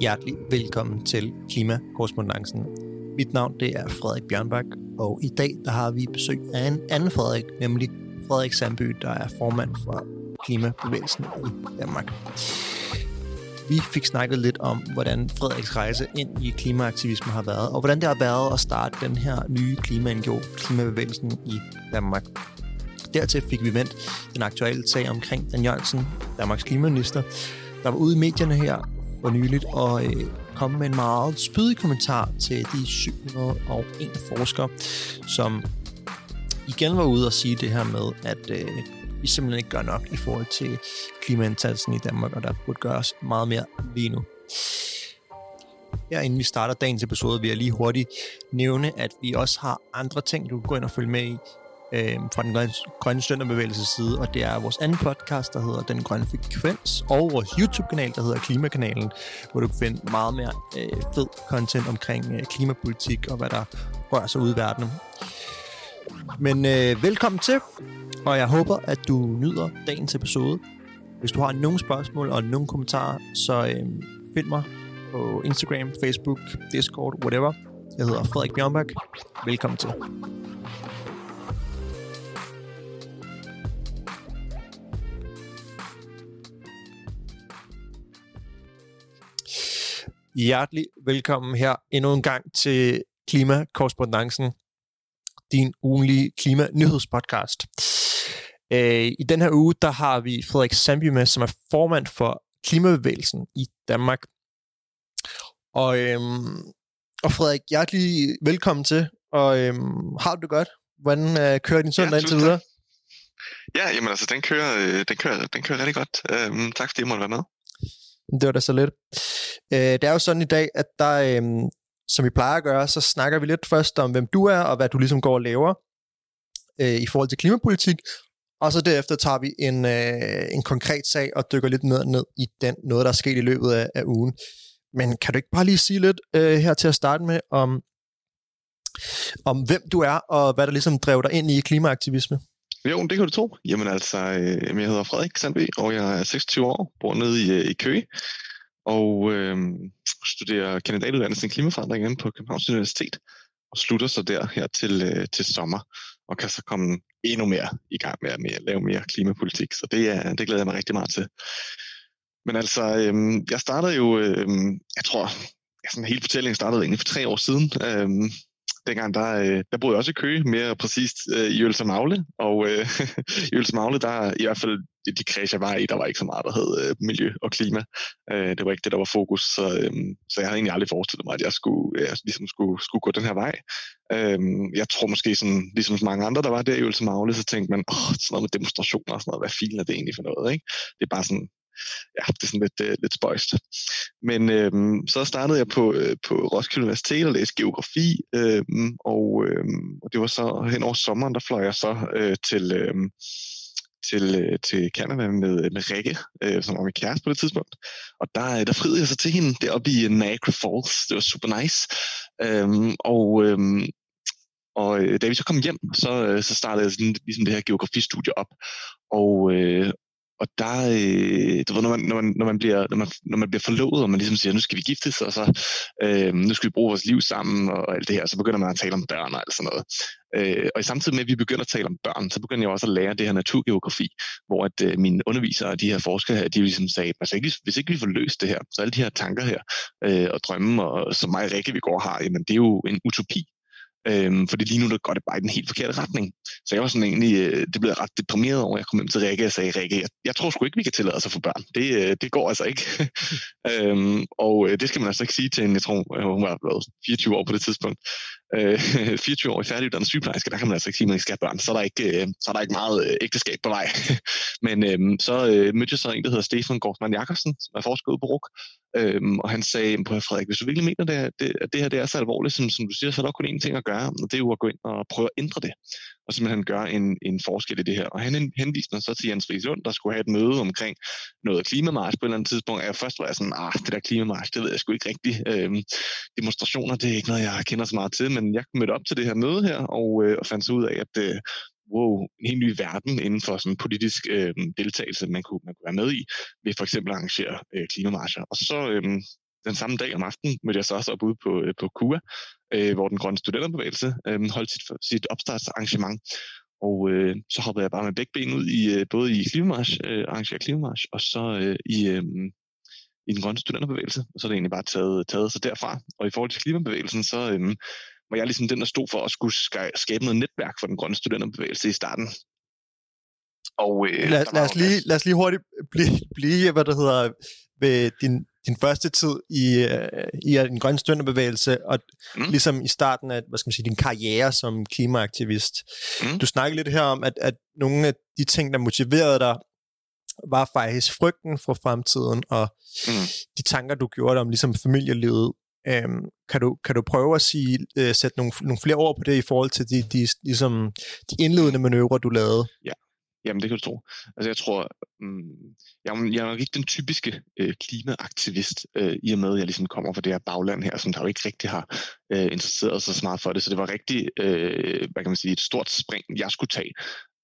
Hjertelig velkommen til Klimakorrespondancen. Mit navn det er Frederik Bjørnbak, og i dag der har vi besøg af en anden Frederik, nemlig Frederik Sandby, der er formand for Klimabevægelsen i Danmark. Vi fik snakket lidt om, hvordan Frederiks rejse ind i klimaaktivisme har været, og hvordan det har været at starte den her nye klima Klimabevægelsen i Danmark. Dertil fik vi vendt den aktuelle sag omkring Dan Jørgensen, Danmarks klimaminister, der var ude i medierne her for nyligt og øh, kom med en meget spydig kommentar til de 701 forskere, som igen var ude og sige det her med, at øh, vi simpelthen ikke gør nok i forhold til klimaindsatsen i Danmark, og der burde gøres meget mere lige nu. Her inden vi starter dagens episode, vil jeg lige hurtigt nævne, at vi også har andre ting, du kan gå ind og følge med i øh, fra den grønne, grønne stønderbevægelses side, og det er vores anden podcast, der hedder Den Grønne Frekvens, og vores YouTube-kanal, der hedder Klimakanalen, hvor du kan finde meget mere øh, fed content omkring øh, klimapolitik og hvad der rører sig ud i verden. Men øh, velkommen til, og jeg håber, at du nyder dagens episode. Hvis du har nogle spørgsmål og nogle kommentarer, så øh, find mig på Instagram, Facebook, Discord, whatever. Jeg hedder Frederik Bjørnbak. Velkommen til. Hjertelig velkommen her endnu en gang til Klimakorrespondancen, din ugenlige klima-nyhedspodcast. Øh, I den her uge, der har vi Frederik Sandby med, som er formand for Klimabevægelsen i Danmark. Og, øhm, og Frederik, hjertelig velkommen til, og øhm, har du det godt? Hvordan øh, kører din søndag ja, indtil videre? Ja, jamen altså, den kører, øh, den kører, den kører rigtig godt. Øhm, tak fordi jeg måtte være med. Det var da så lidt. Øh, det er jo sådan i dag, at der, øh, som vi plejer at gøre, så snakker vi lidt først om, hvem du er, og hvad du ligesom går og laver øh, i forhold til klimapolitik, og så derefter tager vi en, øh, en konkret sag og dykker lidt ned, ned i den, noget, der er sket i løbet af, af ugen. Men kan du ikke bare lige sige lidt øh, her til at starte med, om, om hvem du er, og hvad der ligesom drev dig ind i klimaaktivisme? Jo, det kan du tro. Jamen altså, øh, jeg hedder Frederik Sandby, og jeg er 26 år, bor nede i, øh, i Køge, og øh, studerer kandidatuddannelsen i klimaforandring inde på Københavns Universitet, og slutter så der her til, øh, til sommer, og kan så komme endnu mere i gang med at med at lave mere klimapolitik. Så det, er, det glæder jeg mig rigtig meget til. Men altså, øh, jeg startede jo, øh, jeg tror, sådan hele fortællingen startede egentlig for tre år siden. Øh, dengang der, øh, der boede jeg også i Køge, mere præcist øh, i Ølse Magle, og øh, i Ølse Magle, der i hvert fald de kreds, jeg var i, der var ikke så meget, der hed øh, miljø og klima. Øh, det var ikke det, der var fokus, så, øh, så jeg havde egentlig aldrig forestillet mig, at jeg skulle, jeg ligesom skulle, skulle gå den her vej. Øh, jeg tror måske, sådan, ligesom mange andre, der var der i Ølse Magle, så tænkte man, åh, sådan noget med demonstrationer og sådan noget, hvad filen er det egentlig for noget, ikke? Det er bare sådan, ja, det er sådan lidt, uh, lidt spøjst. Men øhm, så startede jeg på, øh, på Roskilde Universitet og læste geografi, øhm, og, øhm, og det var så hen over sommeren, der fløj jeg så øh, til, Øh, til, øh, til Canada med, øh, med Rikke, øh, som var min kæreste på det tidspunkt. Og der, øh, der friede jeg så til hende deroppe i Niagara Falls. Det var super nice. Øhm, og øhm, og da vi så kom hjem, så, så startede jeg sådan, ligesom det her geografistudie op. Og, øh, og der, øh, du ved, når man, når, man, når, man bliver, når, man, når man bliver forlovet, og man ligesom siger, nu skal vi giftes, og så øh, nu skal vi bruge vores liv sammen, og alt det her, så begynder man at tale om børn og alt sådan noget. Øh, og i samtidig med, at vi begynder at tale om børn, så begynder jeg også at lære det her naturgeografi, hvor at øh, mine undervisere og de her forskere her, de ligesom sagde, altså ikke, hvis ikke vi får løst det her, så alle de her tanker her, øh, og drømme, og som mig og Rikke vi går har, jamen det er jo en utopi. Øhm, fordi lige nu der går det bare i den helt forkerte retning. Så jeg var sådan egentlig, øh, det blev ret deprimeret over, jeg kom hjem til Rikke og sagde, Rikke, jeg, jeg tror sgu ikke, vi kan tillade os at få børn. Det, øh, det går altså ikke. øhm, og øh, det skal man altså ikke sige til en, jeg tror, øh, hun var blevet 24 år på det tidspunkt. Øh, 24 år i færdiguddannet sygeplejerske, der kan man altså ikke sige, at man ikke skal have børn. Så er der ikke, øh, så er der ikke meget øh, ægteskab på vej. Men øh, så øh, mødte jeg så en, der hedder Stefan Gortmann Jakobsen, som er forsker ude på RUK, Øhm, og han sagde, på Frederik, hvis du virkelig mener, det, det, at det her det er så alvorligt, som, som du siger, så er der kun én ting at gøre, og det er jo at gå ind og prøve at ændre det, og simpelthen gøre en, en forskel i det her. Og han henviste mig så til Jens Rieslund, der skulle have et møde omkring noget klimamars på et eller andet tidspunkt, og jeg først var jeg sådan, ah, det der klimamars, det ved jeg sgu ikke rigtigt. Øhm, demonstrationer, det er ikke noget, jeg kender så meget til, men jeg mødte op til det her møde her, og, øh, og fandt så ud af, at øh, wow, en helt ny verden inden for sådan politisk øh, deltagelse, man kunne, man kunne være med i, ved for eksempel at arrangere øh, klimamarcher. Og så øh, den samme dag om aftenen mødte jeg så også op ude på, øh, på KUA, øh, hvor den grønne studenterbevægelse øh, holdt sit, sit opstartsarrangement. Og øh, så hoppede jeg bare med begge ben ud i øh, både i klimamarsch, øh, arrangere klimamarsch, og så øh, i, øh, i den grønne studenterbevægelse. Og så er det egentlig bare taget, taget sig derfra. Og i forhold til klimabevægelsen, så øh, var jeg ligesom den, der stod for at skulle skabe noget netværk for den grønne studenterbevægelse i starten. Og, øh, lad, lad, os lige, lad os lige hurtigt blive, blive hvad der hedder, ved din, din første tid i, øh, i den grønne studenterbevægelse, og mm. ligesom i starten af hvad skal man sige, din karriere som klimaaktivist. Mm. Du snakkede lidt her om, at, at nogle af de ting, der motiverede dig, var faktisk frygten for fremtiden, og mm. de tanker, du gjorde om ligesom familielivet. Øhm, kan, du, kan du prøve at sige, øh, sætte nogle, nogle flere ord på det i forhold til de, de, ligesom, de indledende manøvrer, du lavede? Ja, Jamen, det kan du tro. Altså, jeg tror, um, jeg, jeg er nok ikke den typiske øh, klimaaktivist, øh, i og med, at jeg ligesom kommer fra det her bagland her, som der jo ikke rigtig har øh, interesseret sig så meget for det. Så det var rigtig, øh, hvad kan man sige, et stort spring, jeg skulle tage,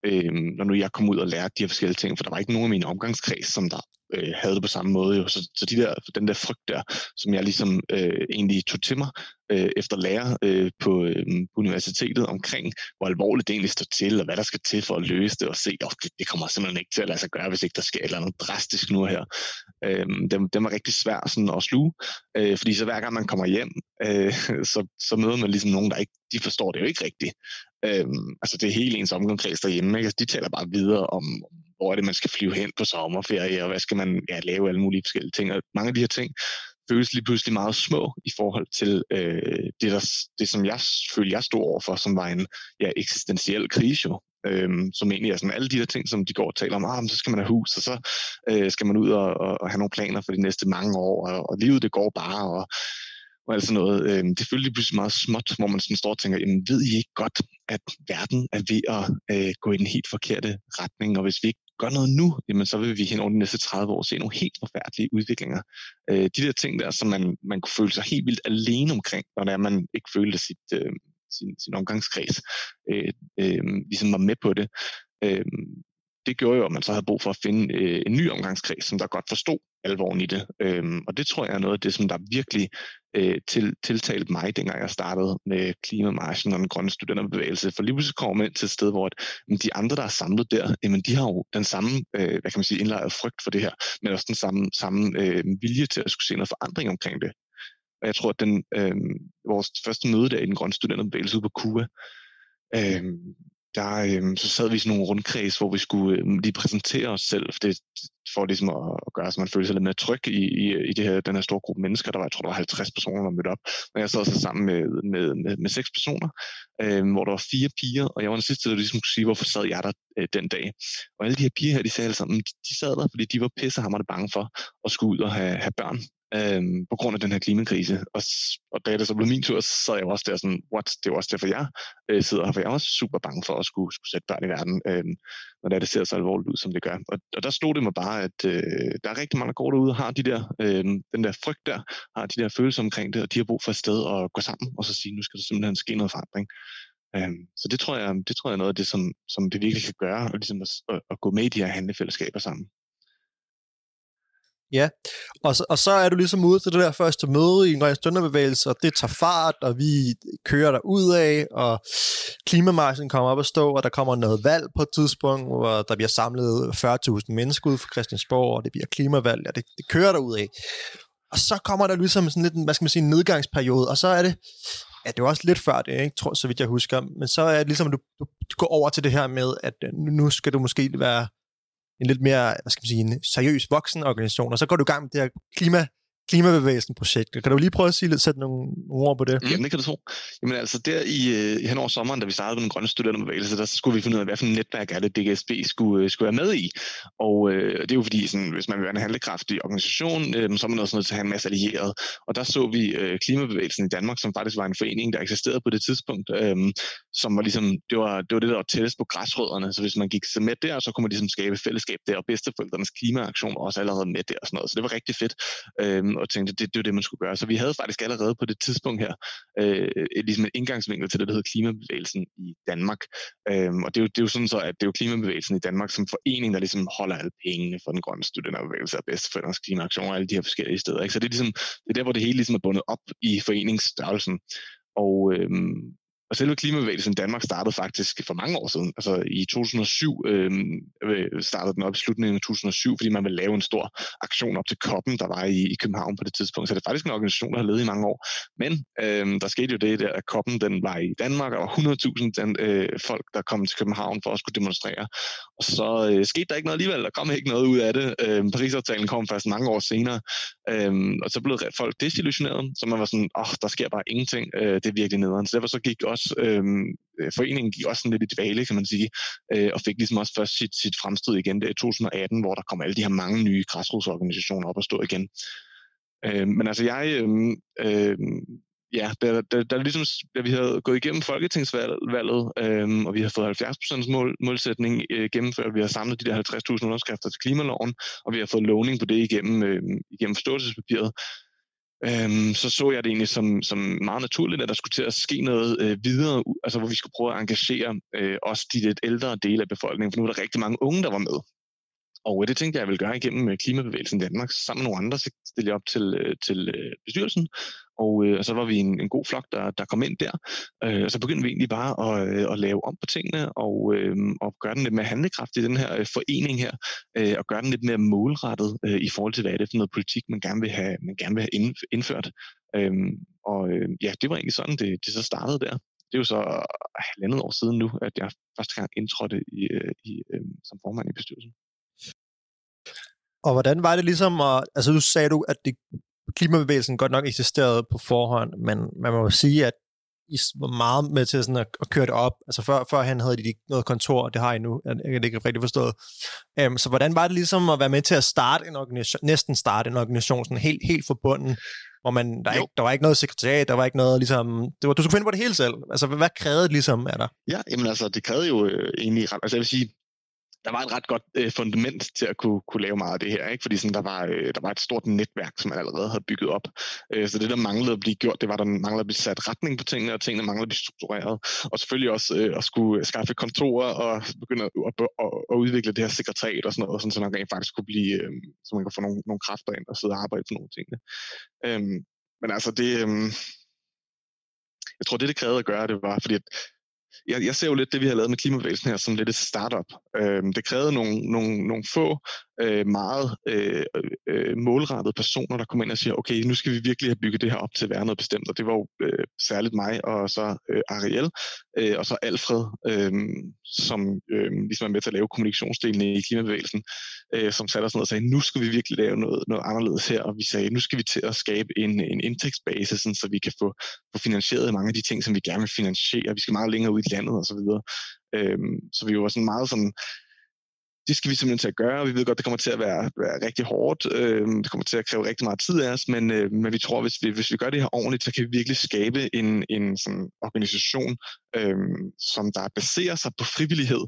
øh, når nu jeg kom ud og lærte de her forskellige ting, for der var ikke nogen af mine omgangskreds, som der øh, havde det på samme måde. Jo. Så, så de der, den der frygt der, som jeg ligesom øh, egentlig tog til mig øh, efter lære øh, på, øh, på universitetet omkring, hvor alvorligt det egentlig står til, og hvad der skal til for at løse det, og se, at det, det kommer simpelthen ikke til at lade sig gøre, hvis ikke der sker et eller andet drastisk nu her. Øh, den, den var rigtig svær sådan at sluge, øh, fordi så hver gang man kommer hjem, øh, så, så møder man ligesom nogen, der ikke de forstår det jo ikke rigtigt. Øhm, altså det er hele ens omgangskreds derhjemme. Ikke? Altså, de taler bare videre om, hvor er det, man skal flyve hen på sommerferie, og hvad skal man ja, lave alle mulige forskellige ting. Og mange af de her ting føles lige pludselig meget små i forhold til øh, det, der, det, som jeg følte, jeg stod overfor, som var en ja, eksistentiel krise jo. Øhm, som egentlig er sådan alle de der ting, som de går og taler om, ah, men så skal man have hus, og så øh, skal man ud og, og, og have nogle planer for de næste mange år, og, og livet det går bare, og og alt sådan noget. Øh, det føles lige pludselig meget småt, hvor man sådan står og tænker, jamen ved I ikke godt, at verden er ved at øh, gå i den helt forkerte retning, og hvis vi ikke gør noget nu, jamen så vil vi hen over de næste 30 år se nogle helt forfærdelige udviklinger. Øh, de der ting der, som man, man kunne føle sig helt vildt alene omkring, når det er, man ikke følte sit, øh, sin, sin omgangskreds, øh, øh, ligesom var med på det. Øh, det gjorde jo, at man så havde brug for at finde øh, en ny omgangskreds, som der godt forstod alvoren i det. Øhm, og det tror jeg er noget af det, som der virkelig øh, til, tiltalte mig, dengang jeg startede med klimamarschen og den grønne studenterbevægelse. For lige pludselig kommer man ind til et sted, hvor at, men de andre, der er samlet der, jamen, de har jo den samme øh, hvad kan man sige, indlejret frygt for det her, men også den samme, samme øh, vilje til at skulle se noget forandring omkring det. Og jeg tror, at den, øh, vores første møde der i den grønne studenterbevægelse ude på KUA, øh, der, øh, så sad vi i sådan nogle rundkreds, hvor vi skulle øh, lige præsentere os selv, for det, for ligesom at, at gøre, så man følte sig lidt mere tryg i, i, i det her, den her store gruppe mennesker. Der var, jeg tror, der var 50 personer, der mødte op. Og jeg sad så sammen med, med, med, med seks personer, øh, hvor der var fire piger, og jeg var den sidste, der ligesom kunne sige, hvorfor sad jeg der øh, den dag. Og alle de her piger her, de sagde alle sammen, de, de sad der, fordi de var pissehammerende bange for at skulle ud og have, have børn øhm, på grund af den her klimakrise. Og, og da det så blev min tur, så sad jeg også der sådan, what, det er også derfor, jeg øh, sidder her, for jeg er også super bange for at skulle, skulle sætte børn i verden, øh, når det, det ser så alvorligt ud, som det gør. Og, og der stod det mig bare, at øh, der er rigtig mange, der går derude og har de der, øh, den der frygt der, har de der følelser omkring det, og de har brug for et sted at gå sammen og så sige, nu skal der simpelthen ske noget forandring. Um, så det tror, jeg, det tror jeg er noget af det, som, som det virkelig kan gøre, og ligesom at, at, at gå med i de her handlefællesskaber sammen. Ja, og så, og så er du ligesom ude til det der første møde i en grøn stønderbevægelse, og det tager fart, og vi kører der ud af, og klimamarsen kommer op at stå, og der kommer noget valg på et tidspunkt, hvor der bliver samlet 40.000 mennesker ud fra Christiansborg, og det bliver klimavalg, og det, det kører der ud af. Og så kommer der ligesom sådan lidt, hvad skal man sige, en nedgangsperiode, og så er det, ja, det var også lidt før det, ikke, tror, så vidt jeg husker, men så er det ligesom, at du, du, du går over til det her med, at nu skal du måske være en lidt mere, hvad skal man sige, en seriøs voksen organisation, og så går du i gang med det her klima, klimabevægelsen projekt. Kan du lige prøve at sige lidt, sætte nogle, nogle ord på det? Jamen, det kan du tro. Jamen altså, der i, i hen over sommeren, da vi startede med den grønne studenterbevægelse, der skulle vi finde ud af, hvad for et netværk er det, DGSB skulle, øh, skulle være med i. Og øh, det er jo fordi, sådan, hvis man vil være en handlekraftig organisation, øh, så er man også nødt til at have en masse allierede. Og der så vi øh, klimabevægelsen i Danmark, som faktisk var en forening, der eksisterede på det tidspunkt, øh, som var ligesom, det var, det var det, der var tættest på græsrødderne. Så hvis man gik med der, så kunne man ligesom skabe fællesskab der, og bedsteforældrenes klimaaktion var også allerede med der og sådan noget. Så det var rigtig fedt, øh, øhm, og tænkte, det, det var det, man skulle gøre. Så vi havde faktisk allerede på det tidspunkt her, øh, ligesom en indgangsvinkel til det, der hedder klimabevægelsen i Danmark. Øhm, og det er, jo, det er jo sådan så, at det er jo klimabevægelsen i Danmark som forening, der ligesom holder alle pengene for den grønne studenterbevægelse og bedsteforældrenes klimaaktion og alle de her forskellige steder. Ikke? Så det er, ligesom, det er der, hvor det hele ligesom er bundet op i foreningsstørrelsen. Og, øhm, og selve klimabevægelsen i Danmark startede faktisk for mange år siden. Altså i 2007 øhm, øh, startede den op i slutningen af 2007, fordi man ville lave en stor aktion op til koppen, der var i, i København på det tidspunkt. Så det er faktisk en organisation, der har levet i mange år. Men øh, der skete jo det der, at koppen den var i Danmark, og der var 100.000 øh, folk, der kom til København for at skulle demonstrere. Og så øh, skete der ikke noget alligevel. Der kom ikke noget ud af det. Øh, Paris-aftalen kom først mange år senere. øh, og så blev folk desillusioneret, så man var sådan, åh, oh, der sker bare ingenting. Øh, det er virkelig nederen. Så derfor så gik også også, øhm, øh, foreningen gik også sådan lidt i dvale, kan man sige, øh, og fik ligesom også først sit, sit fremstød igen der i 2018, hvor der kom alle de her mange nye græsrodsorganisationer op og stå igen. Øh, men altså jeg, øh, øh, ja, da, da, da, ligesom, da vi havde gået igennem folketingsvalget, øh, og vi har fået 70% mål, målsætning øh, gennemført, vi har samlet de der 50.000 underskrifter til klimaloven, og vi har fået lovning på det igennem, øh, igennem forståelsespapiret, øhm, så så jeg det egentlig som, som meget naturligt, at der skulle til at ske noget øh, videre, altså hvor vi skulle prøve at engagere øh, også de lidt ældre dele af befolkningen, for nu er der rigtig mange unge, der var med. Og øh, det tænkte jeg, jeg ville gøre igennem øh, Klimabevægelsen Danmark. Sammen med nogle andre så stillede jeg op til, øh, til bestyrelsen, og, øh, og så var vi en, en god flok, der, der kom ind der. Øh, og så begyndte vi egentlig bare at, øh, at lave om på tingene, og, øh, og gøre den lidt mere handlekraftig, den her øh, forening her, øh, og gøre den lidt mere målrettet øh, i forhold til, hvad er det for noget politik, man gerne vil have, man gerne vil have indført. Øh, og øh, ja, det var egentlig sådan, det, det så startede der. Det er jo så øh, halvandet år siden nu, at jeg første gang indtrådte i, i, som formand i bestyrelsen. Og hvordan var det ligesom, at, altså du sagde du, at det, klimabevægelsen godt nok eksisterede på forhånd, men man må jo sige, at I var meget med til sådan at, at køre det op. Altså før, før han havde de ikke noget kontor, det har I nu, jeg kan ikke rigtig forstået. Um, så hvordan var det ligesom at være med til at starte en organisation, næsten starte en organisation, sådan helt, helt forbundet, hvor man, der, ikke, der var ikke noget sekretariat, der var ikke noget ligesom, det var, du skulle finde på det hele selv. Altså hvad, hvad krævede det ligesom af dig? Ja, jamen altså, det krævede jo øh, egentlig, altså jeg vil sige, der var et ret godt øh, fundament til at kunne, kunne lave meget af det her, ikke? fordi sådan, der, var, øh, der var et stort netværk, som man allerede havde bygget op. Øh, så det, der manglede at blive gjort, det var, der manglede at blive sat retning på tingene, og tingene manglede at blive struktureret. Og selvfølgelig også øh, at skulle skaffe kontorer og begynde at, at, at, at udvikle det her sekretariat og sådan noget, sådan, så man rent faktisk kunne blive, øh, så man kan få nogle, nogle kræfter ind og sidde og arbejde på nogle ting. Øh, men altså det... Øh, jeg tror, det, det krævede at gøre, det var, fordi at jeg, jeg ser jo lidt det, vi har lavet med klimabevægelsen her, som lidt et startup. Øhm, det krævede nogle, nogle, nogle få øh, meget øh, øh, målrettede personer, der kom ind og siger, okay, nu skal vi virkelig have bygget det her op til at være noget bestemt. Og det var jo øh, særligt mig og så øh, Ariel, øh, og så Alfred, øh, som øh, ligesom er med til at lave kommunikationsdelen i klimabevægelsen, øh, som satte os ned og sagde, nu skal vi virkelig lave noget, noget anderledes her. Og vi sagde, nu skal vi til at skabe en, en indtægtsbase, sådan, så vi kan få, få finansieret mange af de ting, som vi gerne vil finansiere. Vi skal meget længere ud i landet og så videre. Øhm, så vi var sådan meget sådan, det skal vi simpelthen til at gøre. Vi ved godt, det kommer til at være, være rigtig hårdt. Øh, det kommer til at kræve rigtig meget tid af os, men, øh, men vi tror, hvis vi, hvis vi gør det her ordentligt, så kan vi virkelig skabe en, en sådan organisation, øh, som der baserer sig på frivillighed,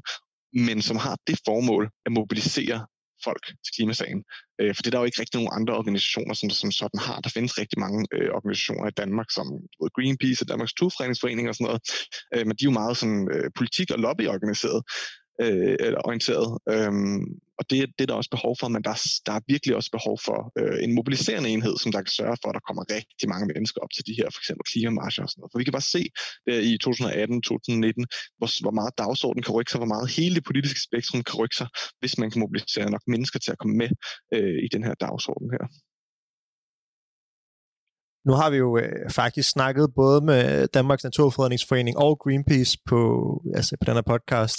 men som har det formål at mobilisere folk til klimasagen. Øh, for det er der jo ikke rigtig nogen andre organisationer, som, som sådan har. Der findes rigtig mange øh, organisationer i Danmark, som både Greenpeace og Danmarks Turfredningsforening og sådan noget, øh, men de er jo meget sådan, øh, politik- og lobbyorganiseret øh, eller orienteret. Øhm, og det, det er der også behov for, men der, der er virkelig også behov for øh, en mobiliserende enhed, som der kan sørge for, at der kommer rigtig mange mennesker op til de her for eksempel klimamarcher og sådan noget. For vi kan bare se der i 2018-2019, hvor, hvor meget dagsordenen kan rykke sig, hvor meget hele det politiske spektrum kan rykke sig, hvis man kan mobilisere nok mennesker til at komme med øh, i den her dagsorden her. Nu har vi jo øh, faktisk snakket både med Danmarks Naturfredningsforening og Greenpeace på, altså på den her podcast.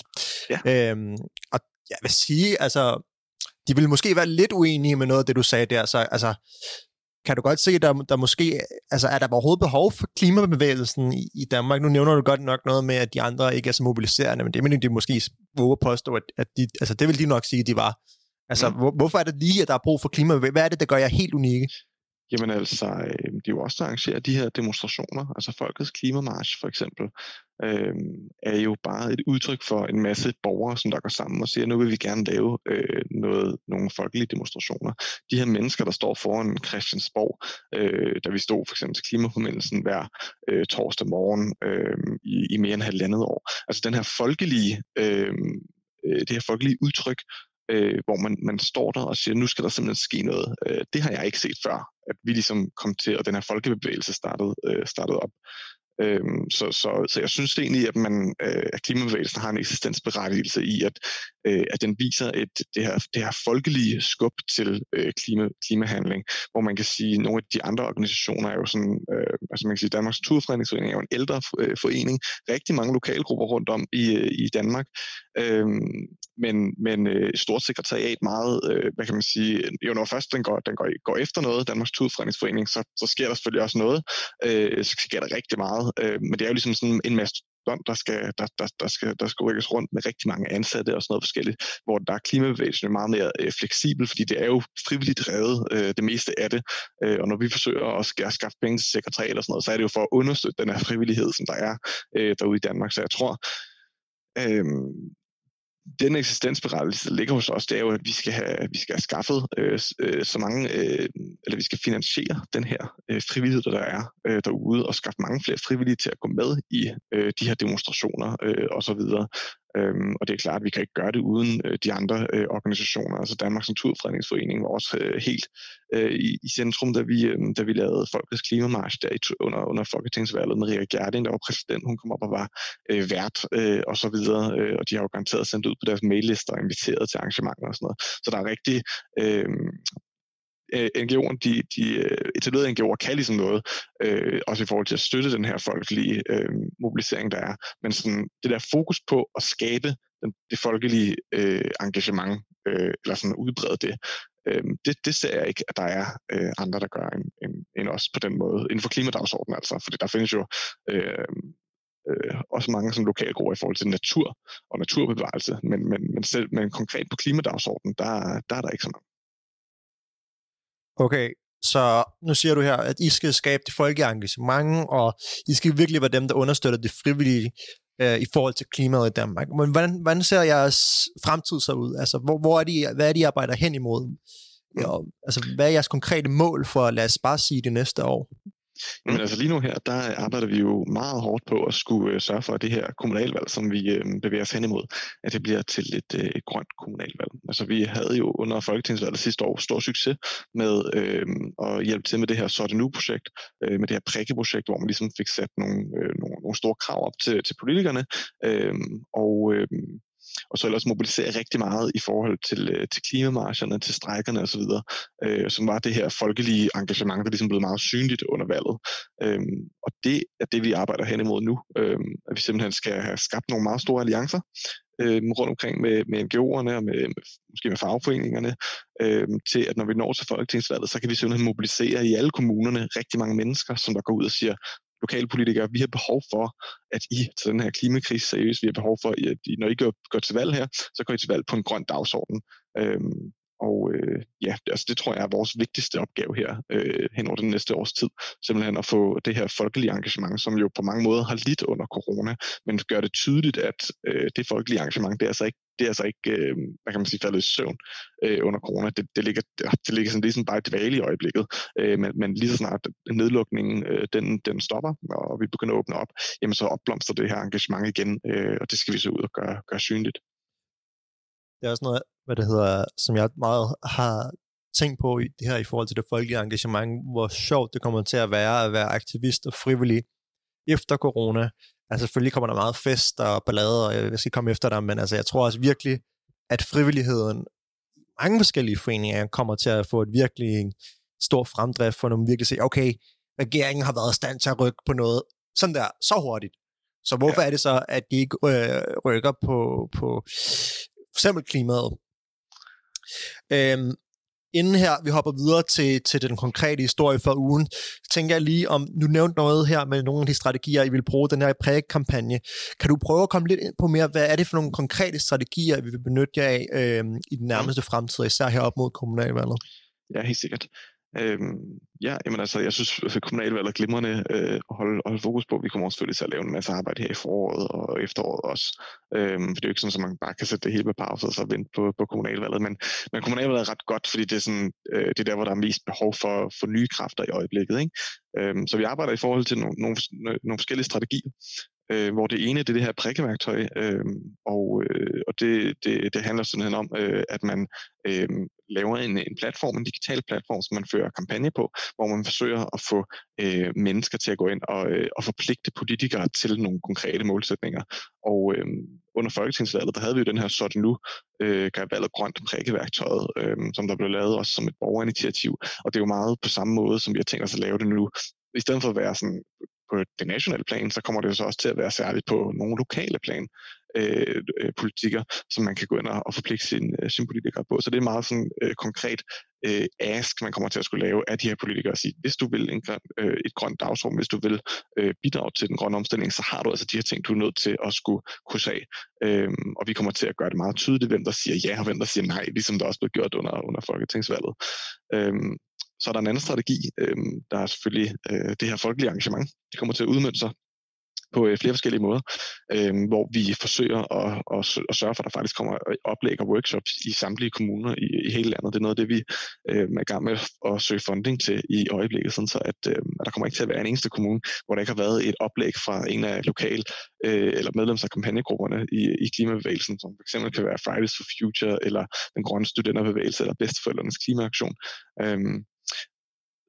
Ja. Øhm, og jeg vil sige, altså, de vil måske være lidt uenige med noget af det, du sagde der. Så, altså, kan du godt se, der, der måske, altså er der overhovedet behov for klimabevægelsen i, i Danmark? Nu nævner du godt nok noget med, at de andre ikke er så mobiliserende, men det mener de måske våge påstå, at, at de, altså det vil de nok sige, at de var. Altså, mm. hvor, hvorfor er det lige, at der er brug for klimabevægelsen? Hvad er det, der gør jer helt unikke? Jamen altså, øh, de jo også arrangerer de her demonstrationer, altså Folkets Klimamarsch for eksempel, øh, er jo bare et udtryk for en masse borgere, som der går sammen og siger, nu vil vi gerne lave øh, noget, nogle folkelige demonstrationer. De her mennesker, der står foran Christiansborg, øh, da vi stod for eksempel til klimaformændelsen hver øh, torsdag morgen øh, i, i mere end halvandet år. Altså den her folkelige, øh, øh det her folkelige udtryk, øh, hvor man, man står der og siger, nu skal der simpelthen ske noget. Øh, det har jeg ikke set før, at vi ligesom kom til, og den her folkebevægelse startede, øh, startede op. Øhm, så, så, så jeg synes egentlig, at, man, øh, at klimabevægelsen har en eksistensberettigelse i, at, øh, at den viser et, det, her, det her folkelige skub til øh, klima, klimahandling, hvor man kan sige, at nogle af de andre organisationer er jo sådan, øh, altså man kan sige, Danmarks Naturfredningsforening er jo en ældre øh, forening, rigtig mange lokalgrupper rundt om i, øh, i Danmark, øh, men, men øh, stort sekretariat meget, øh, hvad kan man sige, jo når først den går, den går, går efter noget, Danmarks Naturfredningsforening, så, så sker der selvfølgelig også noget, øh, så sker der rigtig meget, øh, men det er jo ligesom sådan en masse der skal, der, der, der, skal, der skal rykkes rundt med rigtig mange ansatte og sådan noget forskelligt, hvor der er klimabevægelsen meget mere øh, fleksibel, fordi det er jo frivilligt drevet, øh, det meste af det, øh, og når vi forsøger at, at skaffe penge til sekretariat og sådan noget, så er det jo for at understøtte den her frivillighed, som der er øh, derude i Danmark, så jeg tror, øh, den eksistensberettigelse, der ligger hos os, det er jo, at vi skal have, vi skal have skaffet øh, øh, så mange, øh, eller vi skal finansiere den her øh, frivillighed, der er øh, derude, og skaffe mange flere frivillige til at gå med i øh, de her demonstrationer øh, osv. Øhm, og det er klart, at vi kan ikke gøre det uden øh, de andre øh, organisationer. Altså Danmarks Naturfredningsforening var også øh, helt øh, i, i centrum, da vi, øh, da vi lavede Folkets Klimamarsch der i, under, under Folketingsvalget. Maria Gerding, der var præsident, hun kom op og var øh, vært øh, og så videre. Øh, og de har jo garanteret sendt ud på deres maillister og inviteret til arrangementer og sådan noget. Så der er rigtig øh, øh, NGO'erne, de, de øh, etablerede NGO'er kan ligesom noget, øh, også i forhold til at støtte den her folkelige øh, mobilisering, der er. Men sådan, det der fokus på at skabe den, det folkelige øh, engagement, øh, eller sådan udbrede det, øh, det, det ser jeg ikke, at der er øh, andre, der gør end, end, end os på den måde, inden for klimadagsordenen altså, fordi der findes jo øh, øh, også mange som lokalgrupper i forhold til natur og naturbevarelse, men, men, men selv men konkret på klimadagsordenen, der, der er der ikke så mange. Okay, så nu siger du her, at I skal skabe det folkelige engagement, og I skal virkelig være dem, der understøtter det frivillige øh, i forhold til klimaet i Danmark. Men hvordan, hvordan ser jeres fremtid så ud? Altså, hvor, hvor er de, hvad er det, I arbejder hen imod? Ja, altså, hvad er jeres konkrete mål for, lad os bare sige, det næste år? Jamen altså lige nu her, der arbejder vi jo meget hårdt på at skulle øh, sørge for, at det her kommunalvalg, som vi øh, bevæger os hen imod, at det bliver til et, øh, et grønt kommunalvalg. Altså vi havde jo under Folketingsvalget sidste år stor succes med øh, at hjælpe til med det her Så det nu-projekt, øh, med det her prikkeprojekt, hvor man ligesom fik sat nogle, øh, nogle, nogle store krav op til, til politikerne. Øh, og øh, og så ellers mobilisere rigtig meget i forhold til, øh, til klimamarscherne, til strækkerne osv., øh, som var det her folkelige engagement, der ligesom blev meget synligt under valget. Øh, og det er det, vi arbejder hen imod nu, øh, at vi simpelthen skal have skabt nogle meget store alliancer, øh, rundt omkring med, med NGO'erne og med, med, måske med fagforeningerne, øh, til at når vi når til folketingsvalget, så kan vi simpelthen mobilisere i alle kommunerne rigtig mange mennesker, som der går ud og siger, lokalpolitikere, vi har behov for, at I tager den her klimakrise seriøst. Vi har behov for, at I, når I går, går til valg her, så går I til valg på en grøn dagsorden. Øhm, og øh, ja, det, altså, det tror jeg er vores vigtigste opgave her øh, hen over den næste års tid. Simpelthen at få det her folkelige engagement, som jo på mange måder har lidt under corona, men gør det tydeligt, at øh, det folkelige engagement, det er altså ikke det er altså ikke, øh, hvad kan man sige, faldet i søvn øh, under corona. Det, det, ligger, det ligger sådan ligesom bare i dvale i øjeblikket. Øh, men, men lige så snart nedlukningen øh, den, den stopper, og vi begynder at åbne op, jamen så opblomster det her engagement igen, øh, og det skal vi så ud og gøre, gøre synligt. Det er også noget, hvad det hedder, som jeg meget har tænkt på i det her i forhold til det folkelige engagement, hvor sjovt det kommer til at være at være aktivist og frivillig efter corona. Altså selvfølgelig kommer der meget fest og ballade, og jeg skal komme efter dig, men altså jeg tror også virkelig, at frivilligheden mange forskellige foreninger kommer til at få et virkelig stor fremdrift for, når man virkelig siger, okay, regeringen har været i stand til at rykke på noget sådan der, så hurtigt. Så hvorfor ja. er det så, at de ikke øh, rykker på, på for eksempel klimaet? Øhm, inden her vi hopper videre til, til den konkrete historie for ugen, tænker jeg lige om, du nævnte noget her med nogle af de strategier, I vil bruge den her præg-kampagne. Kan du prøve at komme lidt ind på mere, hvad er det for nogle konkrete strategier, vi vil benytte jer af øh, i den nærmeste fremtid, især her op mod kommunalvalget? Ja, helt sikkert. Øhm, ja, jamen altså, jeg synes, altså, at kommunalvalget er glimrende øh, at holde, holde fokus på. Vi kommer også selvfølgelig til at lave en masse arbejde her i foråret og efteråret også. Øhm, for det er jo ikke sådan, at man bare kan sætte det hele på pause og så vente på, på kommunalvalget. Men, men kommunalvalget er ret godt, fordi det er, sådan, øh, det er der, hvor der er mest behov for, for nye kræfter i øjeblikket. Ikke? Øhm, så vi arbejder i forhold til nogle, nogle, nogle forskellige strategier øh, hvor det ene det er det her prikkeværktøj, øh, og, øh, og det, det, det handler sådan om, øh, at man øh, laver en, en platform, en digital platform, som man fører kampagne på, hvor man forsøger at få øh, mennesker til at gå ind og, øh, og forpligte politikere til nogle konkrete målsætninger. Og øh, under folketingsvalget, der havde vi jo den her sådan nu, øh, gør valget grønt prikkeværktøjet, øh, som der blev lavet også som et borgerinitiativ. Og det er jo meget på samme måde, som vi har tænkt os at lave det nu. I stedet for at være sådan på det nationale plan, så kommer det jo så også til at være særligt på nogle lokale plan Øh, øh, politikker, som man kan gå ind og, og forpligte sin, øh, sin politikere på. Så det er meget sådan øh, konkret øh, ask, man kommer til at skulle lave af de her politikere og sige, hvis du vil en grøn, øh, et grønt dagsorden, hvis du vil øh, bidrage til den grønne omstilling, så har du altså de her ting, du er nødt til at skulle krydse af. Øhm, og vi kommer til at gøre det meget tydeligt, hvem der siger ja og hvem der siger nej, ligesom der også blev gjort under, under folketingsvalget. Øhm, så er der en anden strategi. Øhm, der er selvfølgelig øh, det her folkelige arrangement. Det kommer til at udmønte sig på øh, flere forskellige måder, øh, hvor vi forsøger at, at, at sørge for, at der faktisk kommer øh, oplæg og workshops i samtlige kommuner i, i hele landet. Det er noget af det, vi øh, er i gang med at søge funding til i øjeblikket, sådan så at, øh, at der kommer ikke til at være en eneste kommune, hvor der ikke har været et oplæg fra en af lokal øh, eller medlems af kampagnegrupperne i, i klimabevægelsen, som fx kan være Fridays for Future, eller den grønne studenterbevægelse, eller bedsteforældrenes klimaaktion. Øh,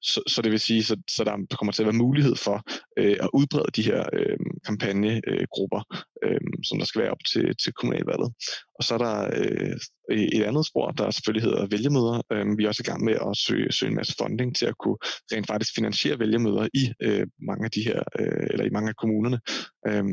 så, så det vil sige, så, så der kommer til at være mulighed for øh, at udbrede de her øh, kampagnegrupper, øh, som der skal være op til, til kommunalvalget. Og så er der øh, et andet spor, der selvfølgelig hedder vælgemøder. Øh, vi er også i gang med at søge, søge en masse funding til at kunne rent faktisk finansiere vælgemøder i øh, mange af de her, øh, eller i mange af kommunerne. Øh,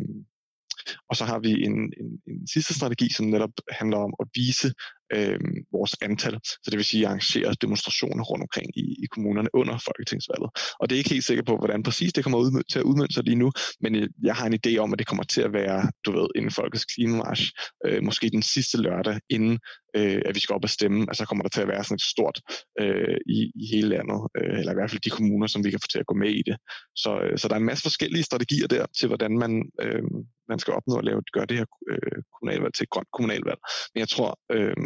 og så har vi en, en, en sidste strategi, som netop handler om at vise øh, vores antal. Så det vil sige arrangere demonstrationer rundt omkring i, i kommunerne under folketingsvalget. Og det er ikke helt sikker på, hvordan præcis det kommer ud, til at udmønte sig lige nu, men øh, jeg har en idé om, at det kommer til at være, du ved, inden folkets klimamarsch, øh, måske den sidste lørdag, inden øh, at vi skal op og stemme, så kommer der til at være sådan et stort øh, i, i hele landet, øh, eller i hvert fald de kommuner, som vi kan få til at gå med i det. Så, øh, så der er en masse forskellige strategier der til, hvordan man, øh, man skal opnå at lave, gøre det her øh, kommunalvalg til et grønt kommunalvalg. Men jeg tror, øh,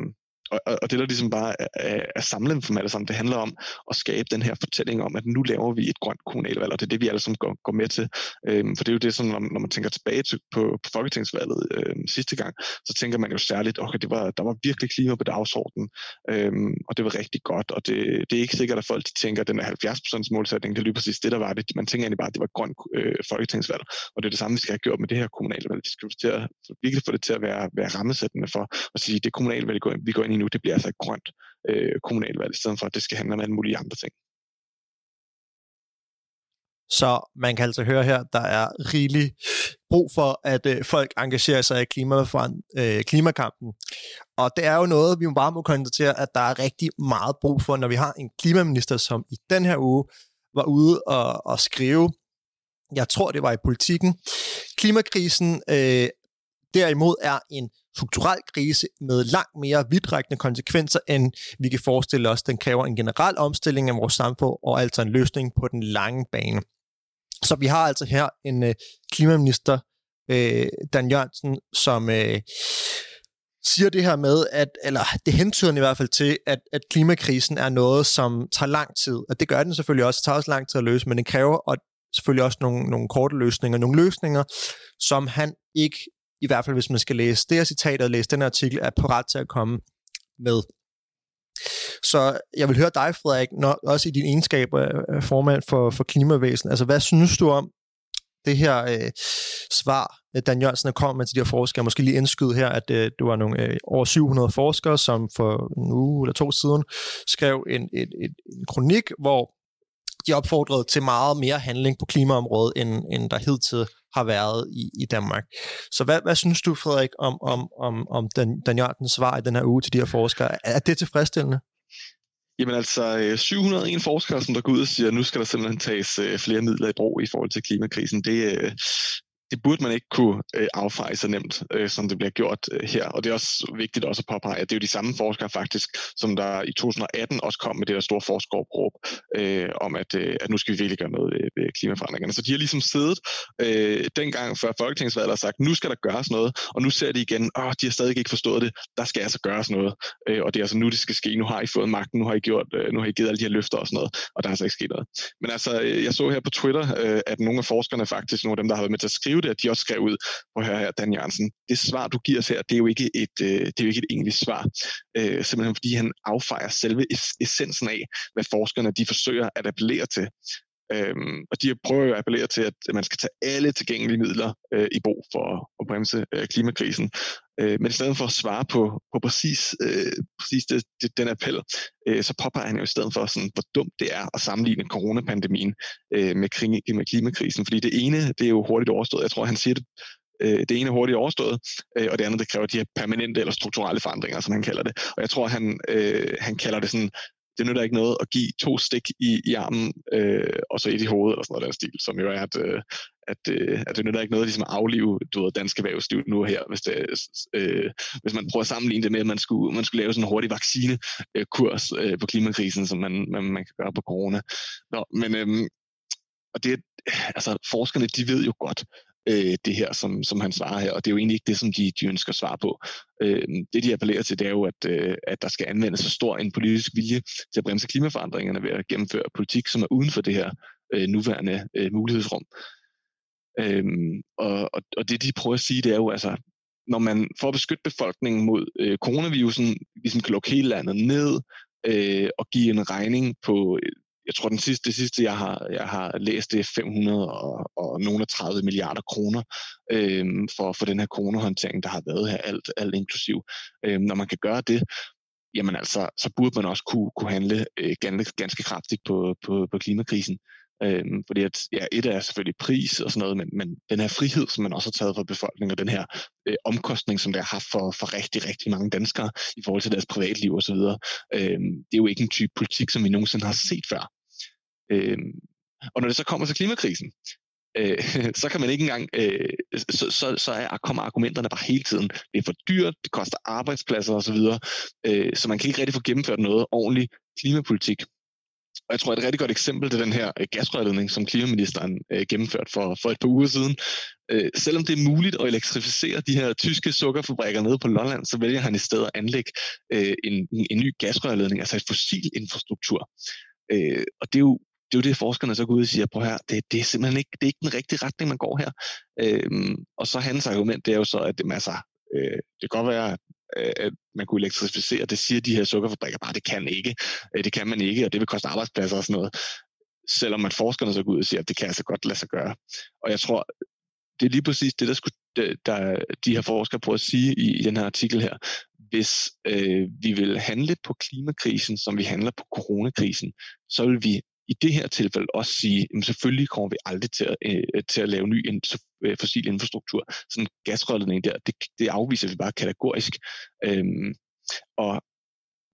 og, og det der ligesom bare er, er samlet for dem alle sammen, det handler om at skabe den her fortælling om, at nu laver vi et grønt kommunalvalg, og det er det, vi alle sammen går, går med til. Øhm, for det er jo det, som når, når man tænker tilbage til, på, på Folketingsvalget øhm, sidste gang, så tænker man jo særligt, okay, det var, der var virkelig klima på dagsordenen, øhm, og det var rigtig godt, og det, det er ikke sikkert, at folk de tænker, at den er 70% målsætning, det er lige præcis det, der var det. Man tænker egentlig bare, at det var et grønt øh, Folketingsvalg, og det er det samme, vi skal have gjort med det her kommunalvalg. Vi skal til at, virkelig få det til at være, være rammesættende for at sige, det kommunalvalg, vi går ind i nu, det bliver altså et grønt øh, kommunalvalg, i stedet for at det skal handle om alle mulige andre ting. Så man kan altså høre her, der er rigelig brug for, at øh, folk engagerer sig i klimaforand, øh, klimakampen. Og det er jo noget, vi bare må konstatere, at der er rigtig meget brug for, når vi har en klimaminister, som i den her uge var ude og, og skrive, jeg tror det var i politikken, klimakrisen øh, derimod er en strukturel krise med langt mere vidtrækkende konsekvenser, end vi kan forestille os. Den kræver en generel omstilling af vores samfund, og altså en løsning på den lange bane. Så vi har altså her en øh, klimaminister, øh, Dan Jørgensen, som øh, siger det her med, at, eller det hentyder i hvert fald til, at, at klimakrisen er noget, som tager lang tid. Og det gør den selvfølgelig også. Det tager også lang tid at løse, men den kræver og selvfølgelig også nogle, nogle korte løsninger. Nogle løsninger, som han ikke i hvert fald hvis man skal læse det her citat og læse den her artikel, er parat til at komme med. Så jeg vil høre dig, Frederik, når, også i din egenskab af formand for, for Klimavæsen. Altså, hvad synes du om det her øh, svar, øh, Dan Jørgensen er kommet med til de her forskere? Måske lige indskyde her, at øh, det var nogle øh, over 700 forskere, som for en uge eller to siden skrev en, et, et, en kronik, hvor de opfordrede til meget mere handling på klimaområdet, end, end der hidtil har været i, i Danmark. Så hvad, hvad synes du, Frederik, om, om, om, om Dan, Dan Jørgensens svar i den her uge til de her forskere? Er det tilfredsstillende? Jamen altså, øh, 701 forskere, som der går ud og siger, at nu skal der simpelthen tages øh, flere midler i brug i forhold til klimakrisen, det, øh, det burde man ikke kunne øh, affeje så nemt, øh, som det bliver gjort øh, her. Og det er også vigtigt også at påpege, at det er jo de samme forskere faktisk, som der i 2018 også kom med det der store forskeropråb øh, om, at, øh, at nu skal vi virkelig gøre noget ved, ved klimaforandringerne. Så de har ligesom siddet øh, dengang før Folketingsvalget og sagt, nu skal der gøres noget, og nu ser de igen, åh, de har stadig ikke forstået det, der skal altså gøres noget. Øh, og det er altså nu, det skal ske. Nu har I fået magten, nu har I, gjort, øh, nu har I givet alle de her løfter og sådan noget, og der er altså ikke sket noget. Men altså, øh, jeg så her på Twitter, øh, at nogle af forskerne faktisk, nogle af dem, der har været med til at skrive det, at de også skrev ud, på her, her Dan Jørgensen, det svar, du giver os her, det er jo ikke et, øh, det er jo ikke et egentligt svar. Øh, simpelthen fordi han affejer selve essensen af, hvad forskerne de forsøger at appellere til. Øhm, og de prøver jo at appellere til, at man skal tage alle tilgængelige midler øh, i brug for at bremse øh, klimakrisen. Øh, men i stedet for at svare på, på præcis, øh, præcis det, det, den appel, øh, så påpeger han jo i stedet for, sådan, hvor dumt det er at sammenligne coronapandemien øh, med, kring, med klimakrisen. Fordi det ene, det er jo hurtigt overstået. Jeg tror, han siger det øh, det ene er hurtigt overstået, øh, og det andet det kræver de her permanente eller strukturelle forandringer, som han kalder det. Og jeg tror, han, øh, han kalder det sådan det nytter ikke noget at give to stik i, i armen, øh, og så et i hovedet, eller sådan noget den stil, som jo er, at, øh, at, øh, at det nytter ikke noget ligesom at aflive du ved, dansk erhvervsliv nu her, hvis, det, øh, hvis man prøver at sammenligne det med, at man skulle, man skulle lave sådan en hurtig vaccinekurs øh, på klimakrisen, som man, man, man kan gøre på corona. Nå, men øh, og det, altså, forskerne, de ved jo godt, øh, det her, som, som han svarer her, og det er jo egentlig ikke det, som de, de ønsker svar på. Øh, det, de appellerer til, det er jo, at, øh, at der skal anvendes så stor en politisk vilje til at bremse klimaforandringerne ved at gennemføre politik, som er uden for det her øh, nuværende øh, mulighedsrum. Øh, og, og, og det, de prøver at sige, det er jo altså, når man for at beskytte befolkningen mod øh, coronavirusen, ligesom kan lukke hele landet ned, øh, og give en regning på jeg tror, den sidste, det sidste, jeg har, jeg har læst, det er 500 og, og nogle af 30 milliarder kroner øhm, for, for den her coronahåndtering, der har været her, alt, alt inklusiv. Øhm, når man kan gøre det, jamen altså, så burde man også kunne, kunne handle øh, ganske, ganske kraftigt på, på, på klimakrisen. Øhm, fordi at, ja, et er selvfølgelig pris og sådan noget, men, men den her frihed, som man også har taget fra befolkningen, og den her øh, omkostning, som det har haft for, for rigtig, rigtig mange danskere i forhold til deres privatliv osv., øhm, det er jo ikke en type politik, som vi nogensinde har set før. Øh, og når det så kommer til klimakrisen, øh, så kan man ikke engang, øh, så, så, så er, kommer argumenterne bare hele tiden. Det er for dyrt, det koster arbejdspladser osv., øh, så man kan ikke rigtig få gennemført noget ordentligt klimapolitik. Og jeg tror, et rigtig godt eksempel er den her øh, gasrørledning, som klimaministeren øh, gennemførte for, for et par uger siden. Øh, selvom det er muligt at elektrificere de her tyske sukkerfabrikker nede på Lolland, så vælger han i stedet at anlægge øh, en, en ny gasrørledning, altså et fossil infrastruktur. Øh, og det er jo det er jo det, forskerne så går ud og siger, prøv her, det, det er simpelthen ikke, det er ikke den rigtige retning, man går her. Øhm, og så hans argument, det er jo så, at det, altså, masser, øh, det kan godt være, at man kunne elektrificere, det siger de her sukkerfabrikker bare, det kan ikke. Øh, det kan man ikke, og det vil koste arbejdspladser og sådan noget. Selvom at forskerne så går ud og siger, at det kan altså godt lade sig gøre. Og jeg tror, det er lige præcis det, der, skulle, der de her forskere prøver at sige i, i den her artikel her. Hvis øh, vi vil handle på klimakrisen, som vi handler på coronakrisen, så vil vi i det her tilfælde også sige, at selvfølgelig kommer vi aldrig til at, øh, til at lave ny en, øh, fossil infrastruktur. Sådan en gasrørledning der, det, det afviser vi bare kategorisk. Øhm, og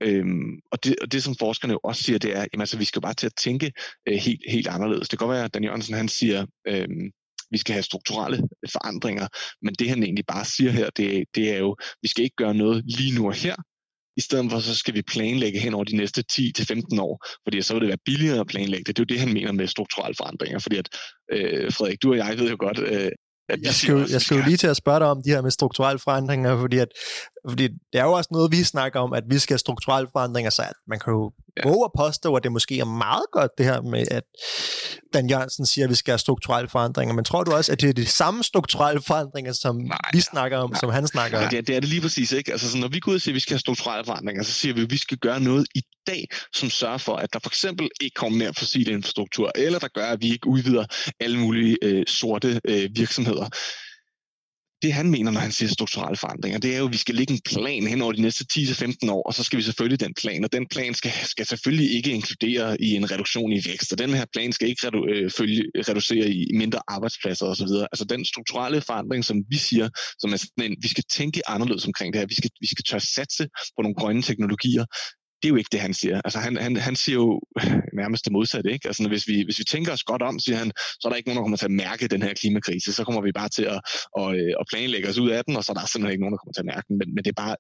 Øhm, og, det, og det, som forskerne jo også siger, det er, at altså, vi skal bare til at tænke øh, helt, helt anderledes. Det kan godt være, at Dan Jørgensen han siger, øhm, vi skal have strukturelle forandringer, men det han egentlig bare siger her, det, det er jo, vi skal ikke gøre noget lige nu og her, i stedet for så skal vi planlægge hen over de næste 10-15 år, fordi så vil det være billigere at planlægge det. Det er jo det, han mener med strukturelle forandringer, fordi at, øh, Frederik, du og jeg ved jo godt, øh, at jeg skal, jo, jeg skal jo lige til at spørge dig om de her med strukturelle forandringer, fordi, at, fordi det er jo også noget, vi snakker om, at vi skal have strukturelle forandringer, så at man kan jo ja. våge at påstå, at det måske er meget godt det her med, at Dan Jørgensen siger, at vi skal have strukturelle forandringer, men tror du også, at det er de samme strukturelle forandringer, som nej, vi snakker om, nej, som han snakker om? Det, er, det er det lige præcis, ikke? Altså, så når vi går ud og siger, at vi skal have strukturelle forandringer, så siger vi, at vi skal gøre noget i dag, som sørger for, at der for eksempel ikke kommer mere fossil infrastruktur, eller der gør, at vi ikke udvider alle mulige øh, sorte øh, virksomheder det han mener, når han siger strukturelle forandringer, det er jo, at vi skal lægge en plan hen over de næste 10-15 år, og så skal vi selvfølgelig den plan, og den plan skal, skal selvfølgelig ikke inkludere i en reduktion i vækst, og den her plan skal ikke redu, øh, følge, reducere i mindre arbejdspladser osv. Altså den strukturelle forandring, som vi siger, som er sådan en, vi skal tænke anderledes omkring det her, vi skal, vi skal tør satse på nogle grønne teknologier, det er jo ikke det, han siger. Altså, han, han, han siger jo nærmest det modsatte. Ikke? Altså, hvis, vi, hvis vi tænker os godt om, siger han, så er der ikke nogen, der kommer til at mærke den her klimakrise. Så kommer vi bare til at, at, øh, at planlægge os ud af den, og så er der simpelthen ikke nogen, der kommer til at mærke den. Men, men det er bare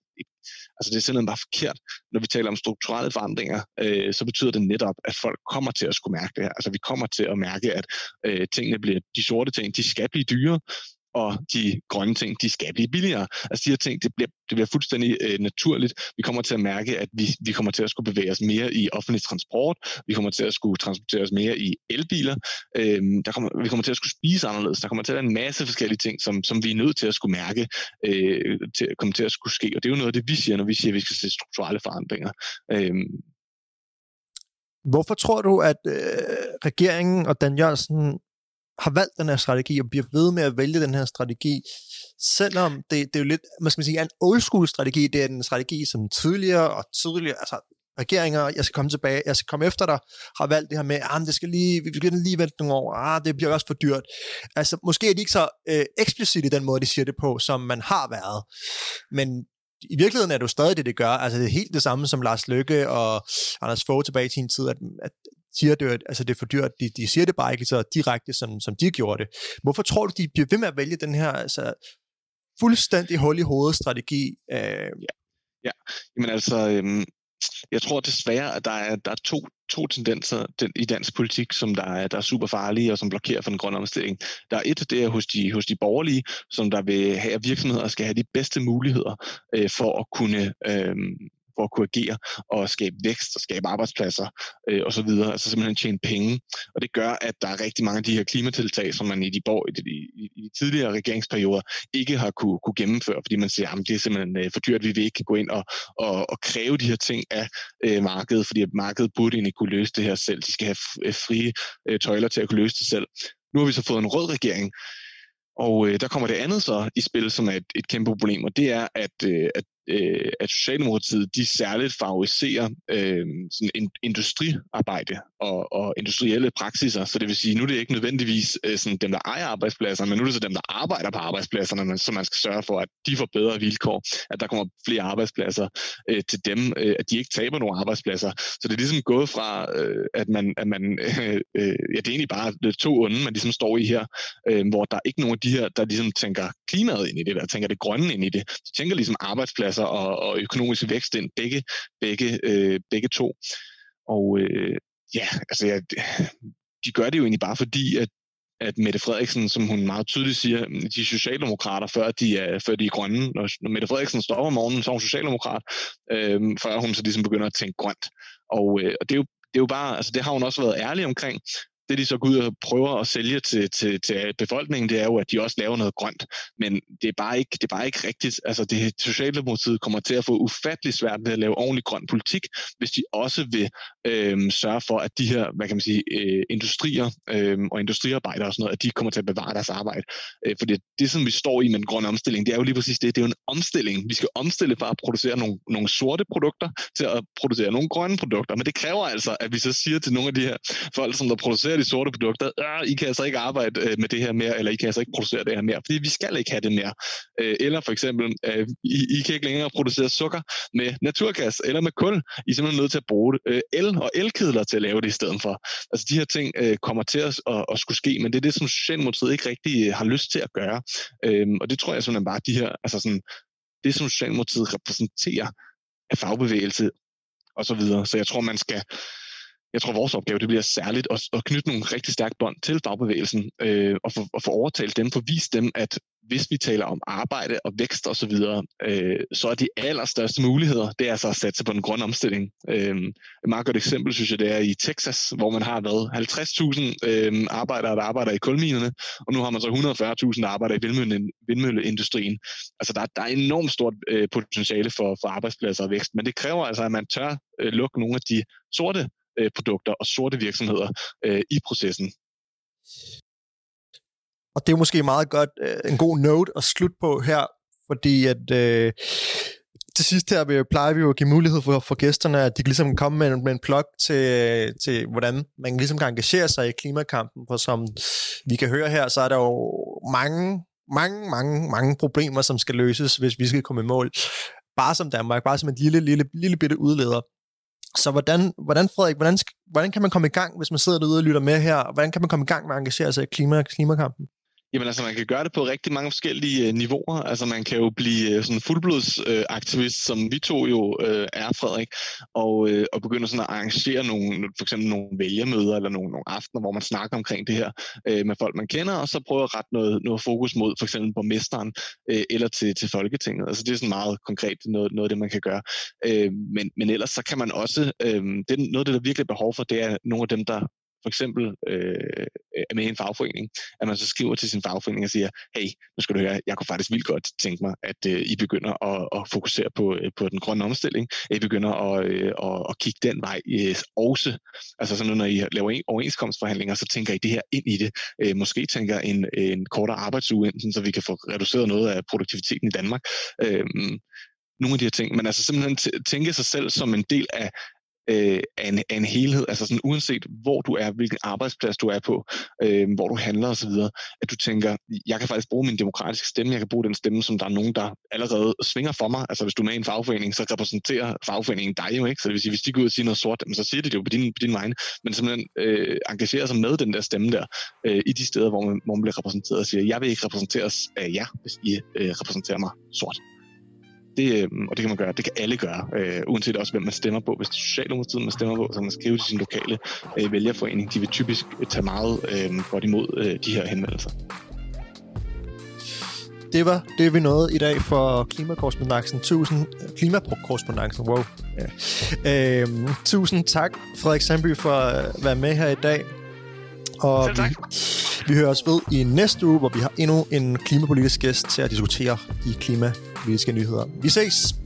altså det er simpelthen bare forkert. Når vi taler om strukturelle forandringer, øh, så betyder det netop, at folk kommer til at skulle mærke det her. Altså vi kommer til at mærke, at øh, tingene bliver, de sorte ting, de skal blive dyre, og de grønne ting, de skal blive billigere. Altså de her ting, det bliver, det bliver fuldstændig øh, naturligt. Vi kommer til at mærke, at vi, vi kommer til at skulle bevæge os mere i offentlig transport. Vi kommer til at skulle transportere os mere i elbiler. Øhm, der kommer, vi kommer til at skulle spise anderledes. Der kommer til at være en masse forskellige ting, som, som vi er nødt til at skulle mærke, øh, til, kommer til at skulle ske. Og det er jo noget af det, vi siger, når vi siger, at vi skal se strukturelle forandringer. Øhm, Hvorfor tror du, at øh, regeringen og Dan Jørgensen har valgt den her strategi og bliver ved med at vælge den her strategi, selvom det, det er jo lidt, man skal sige, en old school strategi, det er en strategi, som tidligere og tidligere, altså regeringer, jeg skal komme tilbage, jeg skal komme efter dig, har valgt det her med, ah, det skal lige, vi skal lige vente nogle år, ah, det bliver også for dyrt. Altså, måske er de ikke så øh, eksplicit i den måde, de siger det på, som man har været. Men i virkeligheden er det jo stadig det, det gør. Altså, det er helt det samme som Lars Løkke og Anders Fogh tilbage i sin tid, at, at siger det, altså det er for dyrt. De, de siger det bare ikke så direkte, som, som de gjorde det. Hvorfor tror du, de bliver ved med at vælge den her altså, fuldstændig hul i hovedet strategi? Øh... Ja. ja, jamen altså, øhm, jeg tror desværre, at der er, der er to, to tendenser den, i dansk politik, som der er, der er super farlige og som blokerer for den grønne omstilling. Der er et, det er hos de, hos de borgerlige, som der vil have, at virksomheder skal have de bedste muligheder øh, for at kunne øh, for at kunne agere og skabe vækst og skabe arbejdspladser øh, osv., altså simpelthen tjene penge. Og det gør, at der er rigtig mange af de her klimatiltag, som man i de, bor, i de, i, i de tidligere regeringsperioder ikke har kunne, kunne gennemføre, fordi man siger, at det er simpelthen øh, for dyrt, vi vil ikke gå ind og, og, og kræve de her ting af øh, markedet, fordi markedet burde egentlig kunne løse det her selv. De skal have øh, frie øh, tøjler til at kunne løse det selv. Nu har vi så fået en rød regering, og øh, der kommer det andet så i spil, som er et, et kæmpe problem, og det er, at, øh, at øh, at Socialdemokratiet de særligt favoriserer øh, sådan en industriarbejde og, og industrielle praksiser. Så det vil sige, nu er det ikke nødvendigvis øh, sådan dem, der ejer arbejdspladser, men nu er det så dem, der arbejder på arbejdspladserne, man, så man skal sørge for, at de får bedre vilkår, at der kommer flere arbejdspladser øh, til dem, øh, at de ikke taber nogle arbejdspladser. Så det er ligesom gået fra, øh, at man, at man øh, øh, ja, det er egentlig bare to onde, man ligesom står i her, øh, hvor der er ikke nogen af de her, der ligesom tænker klimaet ind i det, der tænker det grønne ind i det. De tænker ligesom arbejdspladser arbejdspladser og, og økonomisk vækst ind, begge, begge, øh, begge to. Og øh, ja, altså ja, de gør det jo egentlig bare fordi, at at Mette Frederiksen, som hun meget tydeligt siger, de socialdemokrater, før de er, før de er grønne. Når, når Mette Frederiksen står om morgenen, så er hun socialdemokrat, øh, før hun så ligesom begynder at tænke grønt. Og, øh, og det, er jo, det er jo bare, altså det har hun også været ærlig omkring, det de så går ud og prøver at sælge til, til, til befolkningen, det er jo, at de også laver noget grønt. Men det er bare ikke, det er bare ikke rigtigt. Altså det Socialdemokratiet kommer til at få ufattelig svært ved at lave ordentlig grøn politik, hvis de også vil øh, sørge for, at de her, hvad kan man sige, øh, industrier øh, og industriarbejdere og sådan noget, at de kommer til at bevare deres arbejde. Øh, for det, det, som vi står i med den grønne omstilling, det er jo lige præcis det. Det er jo en omstilling. Vi skal omstille fra at producere nogle, nogle sorte produkter til at producere nogle grønne produkter. Men det kræver altså, at vi så siger til nogle af de her folk, som der producerer producere de sorte produkter, ah, I kan altså ikke arbejde øh, med det her mere, eller I kan altså ikke producere det her mere, fordi vi skal ikke have det mere. Øh, eller for eksempel, øh, I, I kan ikke længere producere sukker med naturgas eller med kul. I er simpelthen nødt til at bruge øh, el og elkedler til at lave det i stedet for. Altså de her ting øh, kommer til at, at, at skulle ske, men det er det, som Socialdemokratiet ikke rigtig øh, har lyst til at gøre. Øh, og det tror jeg simpelthen bare, de her, altså sådan, det som Socialdemokratiet repræsenterer af fagbevægelse og så videre. Så jeg tror, man skal, jeg tror, vores opgave det bliver særligt at, at knytte nogle rigtig stærke bånd til fagbevægelsen øh, og, for, og få overtalt dem, få vist dem, at hvis vi taler om arbejde og vækst osv., så, øh, så er de allerstørste muligheder, det er altså at satse på den grønne omstilling. Øh, et meget godt eksempel, synes jeg, det er i Texas, hvor man har været 50.000 øh, arbejdere, der arbejder i kulminerne, og nu har man så 140.000, der arbejder i vindmølle, vindmølleindustrien. Altså, der, der er enormt stort øh, potentiale for, for arbejdspladser og vækst, men det kræver altså, at man tør øh, lukke nogle af de sorte øh, produkter og sorte virksomheder øh, i processen. Og det er måske meget godt øh, en god note at slutte på her, fordi at øh, til sidst her vi, plejer vi jo at give mulighed for, for gæsterne, at de kan ligesom komme med, med en plug til, til, hvordan man ligesom kan engagere sig i klimakampen, for som vi kan høre her, så er der jo mange, mange, mange, mange problemer, som skal løses, hvis vi skal komme i mål. Bare som Danmark, bare som en lille, lille, lille bitte udleder. Så hvordan, hvordan, Frederik, hvordan, hvordan kan man komme i gang, hvis man sidder derude og lytter med her? Hvordan kan man komme i gang med at engagere sig i klima, klimakampen? Jamen altså, man kan gøre det på rigtig mange forskellige øh, niveauer. Altså, man kan jo blive øh, sådan fuldblodsaktivist, øh, som vi to jo øh, er, Frederik, og, øh, og begynde sådan at arrangere nogle, for eksempel nogle vælgermøder eller nogle, nogle aftener, hvor man snakker omkring det her øh, med folk, man kender, og så prøver at rette noget, noget fokus mod for eksempel borgmesteren øh, eller til, til Folketinget. Altså, det er sådan meget konkret noget, noget af det, man kan gøre. Øh, men, men ellers så kan man også, øh, det er noget af det, der virkelig er behov for, det er nogle af dem, der for eksempel øh, er med i en fagforening, at man så skriver til sin fagforening og siger, hey, nu skal du høre, jeg kunne faktisk vildt godt tænke mig, at øh, I begynder at, at fokusere på, øh, på den grønne omstilling, at I begynder at, øh, at, at kigge den vej øh, også. Altså sådan, når I laver overenskomstforhandlinger, så tænker I det her ind i det. Øh, måske tænker en, en kortere arbejdsuge, ind, så vi kan få reduceret noget af produktiviteten i Danmark. Øh, nogle af de her ting, men altså simpelthen tænke sig selv som en del af, øh, af, en, af en helhed, altså sådan uanset hvor du er, hvilken arbejdsplads du er på, øh, hvor du handler osv., at du tænker, jeg kan faktisk bruge min demokratiske stemme, jeg kan bruge den stemme, som der er nogen, der allerede svinger for mig. Altså hvis du er med i en fagforening, så repræsenterer fagforeningen dig jo ikke, så det vil sige, hvis de går ud og siger noget sort, så siger de det jo på din, på din vegne, men simpelthen øh, engagerer sig med den der stemme der, øh, i de steder, hvor man, hvor man bliver repræsenteret og siger, jeg vil ikke repræsenteres af jer, hvis I øh, repræsenterer mig sort. Det, øhm, og det kan man gøre, det kan alle gøre, øh, uanset også hvem man stemmer på. Hvis det er Socialdemokratiet, man stemmer på, så man skrive til sin lokale øh, vælgerforening. De vil typisk øh, tage meget øh, godt imod øh, de her henvendelser. Det var det, vi nåede i dag for Klimakorrespondancen. Tusind... Øh, Klimakorrespondancen, wow. Ja. Øh, tusind tak, Frederik Sandby, for at være med her i dag. Og vi, vi hører os ved i næste uge, hvor vi har endnu en klimapolitisk gæst til at diskutere de klimapolitiske nyheder. Vi ses!